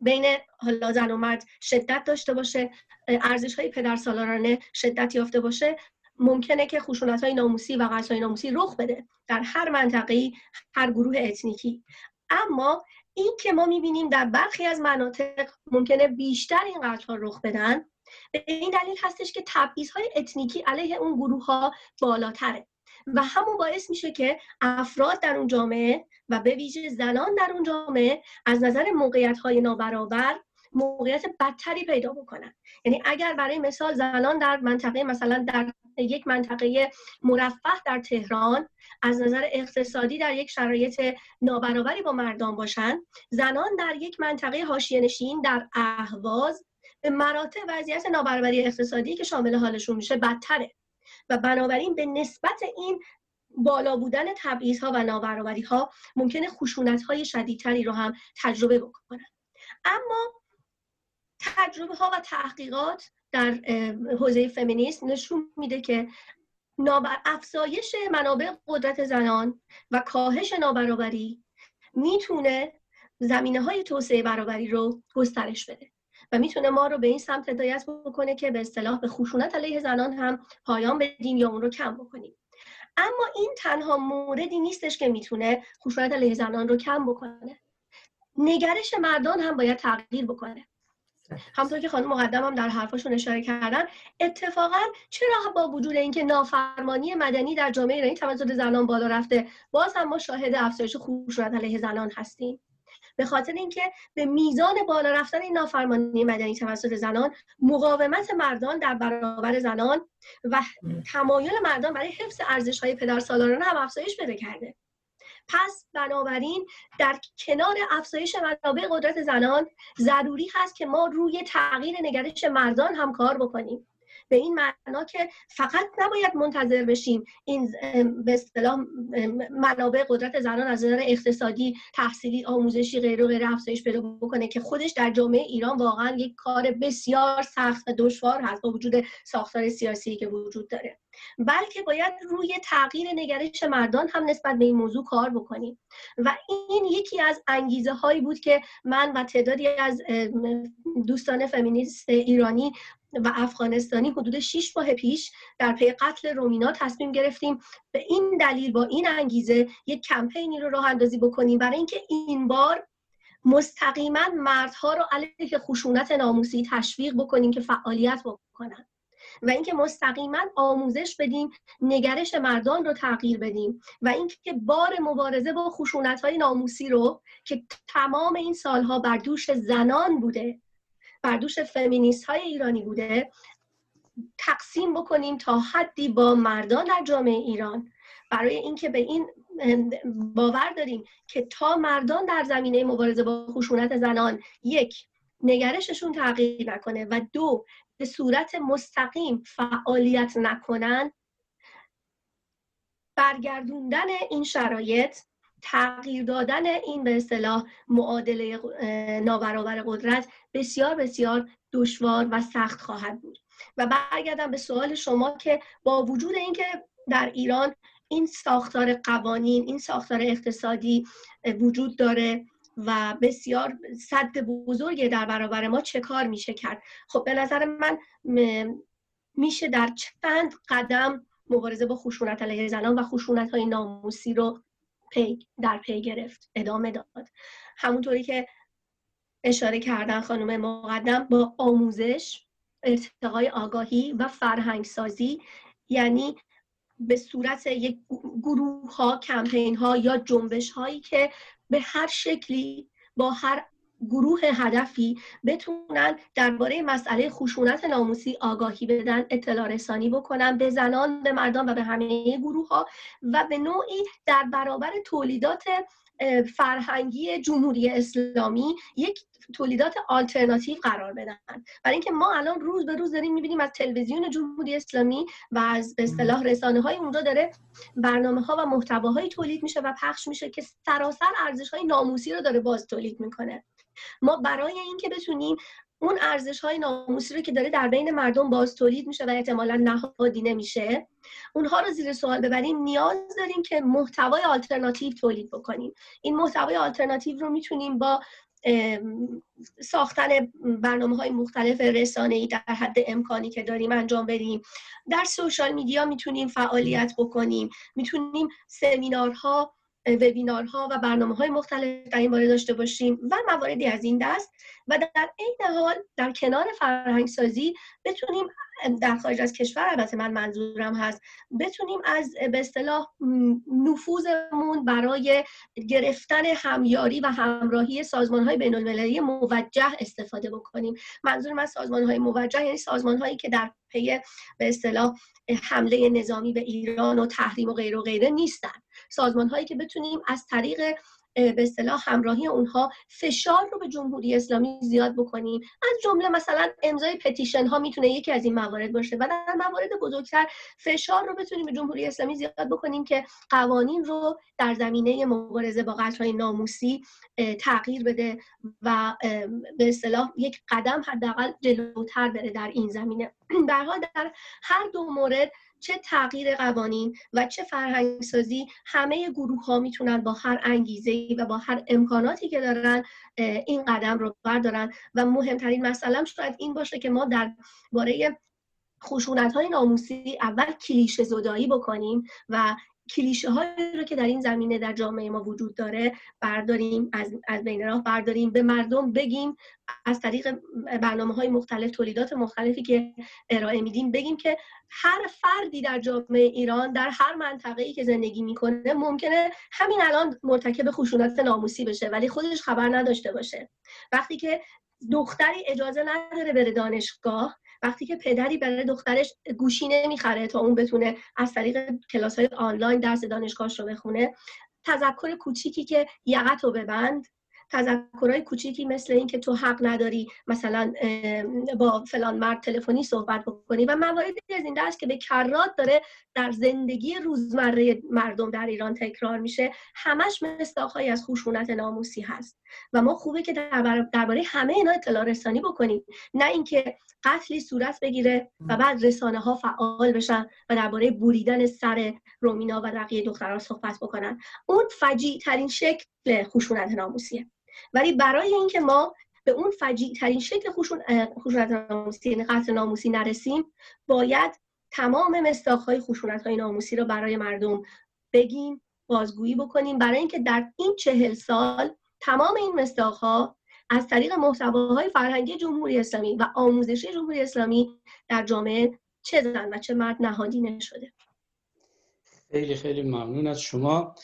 بین حالا زن و مرد شدت داشته باشه ارزش های پدر سالارانه شدت یافته باشه. ممکنه که خشونت های ناموسی و قتل های ناموسی رخ بده در هر منطقه هر گروه اتنیکی. اما این که ما می‌بینیم در برخی از مناطق ممکنه بیشتر این قتل ها رخ بدن به این دلیل هستش که تبعیض های اتنیکی علیه اون گروه ها بالاتره. و همون باعث میشه که افراد در اون جامعه و به ویژه زنان در اون جامعه از نظر موقعیت های نابرابر موقعیت بدتری پیدا بکنن. یعنی اگر برای مثال زنان در منطقه مثلا در یک منطقه مرفه در تهران از نظر اقتصادی در یک شرایط نابرابری با مردان باشند زنان در یک منطقه حاشیه نشین در اهواز به مراتب وضعیت نابرابری اقتصادی که شامل حالشون میشه بدتره. و بنابراین به نسبت این بالا بودن تبعیض ها و نابرابری ها ممکنه خشونت های شدیدتری رو هم تجربه بکنن. اما تجربه ها و تحقیقات در حوزه فمینیسم نشون میده که افزایش منابع قدرت زنان و کاهش نابرابری می‌تونه زمینه های توسعه برابری رو گسترش بده. و می‌تونه ما رو به این سمت هدایت بکنه که به اصطلاح به خشونت علیه زنان هم پایان بدیم یا اون رو کم بکنیم. اما این تنها موردی نیستش که می‌تونه خشونت علیه زنان رو کم بکنه. نگرش مردان هم باید تغییر بکنه. همطور که خانم مقدم هم در حرفاشون اشاره کردن اتفاقا چرا با وجود اینکه نافرمانی مدنی در جامعه ایرانی توسط زنان بالا رفته باز هم ما شاهد افزایش خشونت علیه زنان هستیم؟ به خاطر اینکه به میزان بالا رفتن این نافرمانی مدنی توسط زنان مقاومت مردان در برابر زنان و تمایل مردان برای حفظ ارزش های پدر سالاران هم افزایش پیدا کرده. پس بنابراین در کنار افزایش منابع قدرت زنان ضروری هست که ما روی تغییر نگرش مردان هم کار بکنیم. به این معنا که فقط نباید منتظر بشیم این به اصطلاح منابع قدرت زنان از نظر اقتصادی تحصیلی آموزشی غیر و غیر افزایش پیدا بکنه که خودش در جامعه ایران واقعا یک کار بسیار سخت و دشوار هست با وجود ساختار سیاسی که وجود داره. بلکه باید روی تغییر نگرش مردان هم نسبت به این موضوع کار بکنیم. و این یکی از انگیزه هایی بود که من و تعدادی از دوستان فمینیست ایرانی و افغانستانی حدود 6 ماه پیش در پی قتل رومینا تصمیم گرفتیم به این دلیل با این انگیزه یک کمپینی رو راه اندازی بکنیم برای اینکه این بار مستقیما مردها رو علیه خشونت ناموسی تشویق بکنیم که فعالیت بکنن. و اینکه مستقیما آموزش بدیم نگرش مردان رو تغییر بدیم و اینکه بار مبارزه با خشونت های ناموسی رو که تمام این سالها بر دوش زنان بوده بر دوش فمینیست های ایرانی بوده تقسیم بکنیم تا حدی با مردان در جامعه ایران. برای اینکه به این باور داریم که تا مردان در زمینه مبارزه با خشونت زنان یک نگرششون تغییر نکنه و دو به صورت مستقیم فعالیت نکنن برگردوندن این شرایط تغییر دادن این به اصطلاح معادله نابرابر قدرت بسیار بسیار دشوار و سخت خواهد بود. و برگردم به سوال شما که با وجود اینکه در ایران این ساختار قوانین این ساختار اقتصادی وجود داره و بسیار صد بزرگی در برابر ما چه کار میشه کرد. خب به نظر من میشه در چند قدم مبارزه با خشونت علیه زنان و خشونت های ناموسی رو پی در پی گرفت ادامه داد. همونطوری که اشاره کردن خانم مقدم با آموزش ارتقای آگاهی و فرهنگ سازی یعنی به صورت یک گروه ها کمپین ها یا جنبش هایی که به هر شکلی با هر گروه هدفی بتونن درباره مسئله خشونت ناموسی آگاهی بدن اطلاع رسانی بکنن به زنان به مردان و به همه گروه ها و به نوعی در برابر تولیدات فرهنگی جمهوری اسلامی یک تولیدات آلترناتیو قرار بدن. برای اینکه ما الان روز به روز داریم می‌بینیم از تلویزیون جمهوری اسلامی و از به اصطلاح رسانه های اونجا داره برنامه ها و محتواهایی تولید میشه و پخش میشه که سراسر ارزش های ناموسی رو داره باز تولید می‌کنه. ما برای اینکه بتونیم اون ارزش های ناموسی رو که داره در بین مردم باز تولید میشه و احتمالا نهادی نمیشه. اونها رو زیر سوال ببریم. نیاز داریم که محتوای آلترناتیو تولید بکنیم. این محتوای آلترناتیو رو می‌تونیم با ساختن برنامه های مختلف رسانه ای در حد امکانی که داریم انجام بدیم. در سوشال میدیا می‌تونیم فعالیت بکنیم. می‌تونیم سمینارها وبینارها و برنامه های مختلف در این باره داشته باشیم و مواردی از این دست و در عین حال در کنار فرهنگ سازی بتونیم در خارج از کشور البته من منظورم هست بتونیم از به اصطلاح نفوذمون برای گرفتن همیاری و همراهی سازمان های بین المللی موجه استفاده بکنیم. منظور من سازمان های موجه یعنی سازمان هایی که در پی به اصطلاح حمله نظامی به ایران و تحریم و غیر و غیره نیستن. سازمان هایی که بتونیم از طریق به اصطلاح همراهی اونها فشار رو به جمهوری اسلامی زیاد بکنیم. از جمله مثلا امضای پتیشن ها می‌تونه یکی از این موارد باشه و در موارد بزرگتر فشار رو بتونیم به جمهوری اسلامی زیاد بکنیم که قوانین رو در زمینه مبارزه با قتل های ناموسی تغییر بده و به اصطلاح یک قدم حداقل جلوتر بره در این زمینه. <clears throat> در در هر دو مورد چه تغییر قوانین و چه فرهنگسازی همه گروه ها می‌تونن با هر انگیزه و با هر امکاناتی که دارن این قدم رو بردارن. و مهمترین مسئله شاید این باشه که ما در باره خشونت های ناموسی اول کلیشه زدایی بکنیم و کلیشه هایی رو که در این زمینه در جامعه ما وجود داره برداریم از, از بین راه برداریم. به مردم بگیم از طریق برنامه های مختلف تولیدات مختلفی که ارائه میدیم بگیم که هر فردی در جامعه ایران در هر منطقه ای که زندگی می‌کنه ممکنه همین الان مرتکب خشونت ناموسی بشه ولی خودش خبر نداشته باشه. وقتی که دختری اجازه نداره بره دانشگاه وقتی که پدری برای دخترش گوشی نمی‌خره تا اون بتونه از طریق کلاس های آنلاین درس دانشگاهش رو بخونه تذکر کوچیکی که یقت رو ببند تذکرهای کوچیکی مثل این که تو حق نداری مثلا با فلان مرد تلفنی صحبت بکنی و مواردی از این دست که به کرات داره در زندگی روزمره مردم در ایران تکرار میشه. همش مستاخهایی از خشونت ناموسی هست. و ما خوبه که درباره همه اینا اطلاع رسانی بکنیم. نه اینکه قتلی صورت بگیره و بعد رسانه ها فعال بشن و درباره بریدن سر رومینا و بقیه دخترها صحبت بکنن. اون فجیع ترین شکل خشونت ناموسیه. ولی برای اینکه ما به اون فجیع ترین شکل خشونت ناموسی یعنی قتل ناموسی نرسیم باید تمام مستاخهای خشونت های ناموسی رو برای مردم بگیم بازگویی بکنیم. برای اینکه در این چهل سال تمام این مستاخها از طریق محتواهای فرهنگی جمهوری اسلامی و آموزشی جمهوری اسلامی در جامعه چه زن و چه مرد نهادینه شده خیلی خیلی ممنون از شما.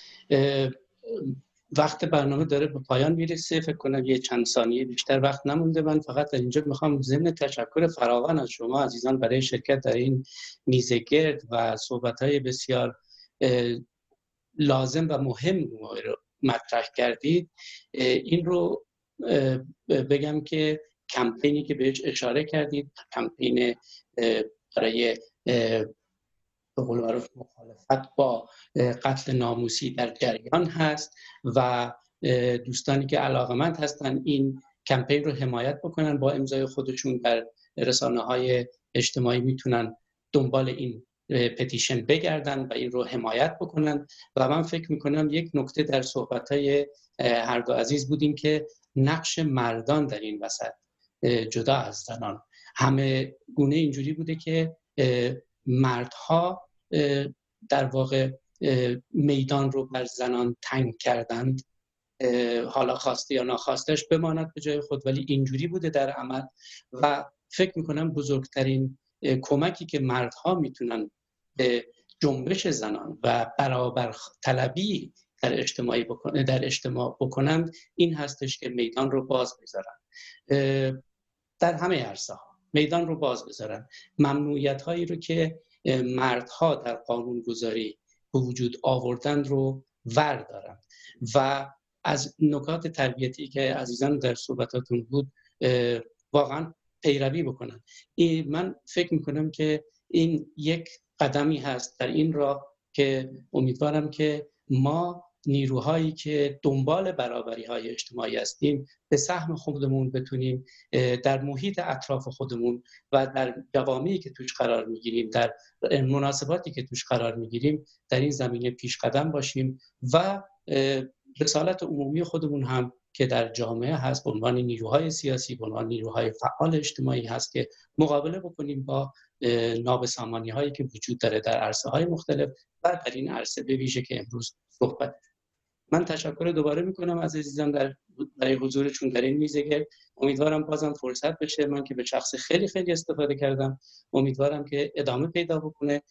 وقت برنامه داره به پایان می‌رسه. فکر کنم یه چند ثانیه بیشتر وقت نمونده. من فقط در اینجا می‌خوام ضمن تشکر فراوان از شما عزیزان برای شرکت در این میزه گرد و صحبت های بسیار لازم و مهم رو مطرح کردید. این رو بگم که کمپینی که بهش اشاره کردید کمپین برای به قول مخالفت با قتل ناموسی در جریان هست و دوستانی که علاقمند هستن این کمپین رو حمایت بکنن با امضای خودشون در رسانه های اجتماعی می‌تونن دنبال این پتیشن بگردن و این رو حمایت بکنن. و من فکر می‌کنم یک نکته در صحبت های هر دو عزیز بودیم که نقش مردان در این وسط جدا از زنان. همه گونه اینجوری بوده که مردها در واقع میدان رو بر زنان تنگ کردند. حالا خواسته یا ناخواستش بماند به جای خود ولی اینجوری بوده در عمل. و فکر می‌کنم بزرگترین کمکی که مردها می‌تونن به جنبش زنان و برابر طلبی در اجتماعی بکنه در اجتماع بکنند این هستش که میدان رو باز بذارن. در همه عرصه ها میدان رو باز بذارن. ممنوعیت هایی رو که مردها در قانون گذاری به وجود آوردن رو ور دارن و از نکات تربیتی که عزیزان در صحبتاتون بود واقعا پیروی بکنن من فکر می‌کنم که این یک قدمی هست در این راه که امیدوارم که ما نیروهایی که دنبال برابری های اجتماعی هستیم به سهم خودمون بتونیم در محیط اطراف خودمون و در جوامعی که توش قرار می‌گیریم در مناسباتی که توش قرار می‌گیریم در این زمینه پیش قدم باشیم و رسالت عمومی خودمون هم که در جامعه هست به عنوان نیروهای سیاسی به عنوان نیروهای فعال اجتماعی هست که مقابله بکنیم با نابسامانی هایی که وجود داره در عرصه های مختلف و در این عرصه به ویژه که امروز صحبت من تشکر دوباره می‌کنم از عزیزان در برای حضورشون در این میزه امیدوارم بازم فرصت بشه. من که به شخص خیلی خیلی استفاده کردم. امیدوارم که ادامه پیدا بکنه.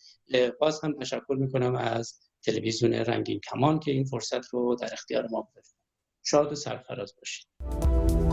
باز هم تشکر می‌کنم از تلویزیون رنگین کمان که این فرصت رو در اختیار ما بذاره شاد و سرفراز باشید.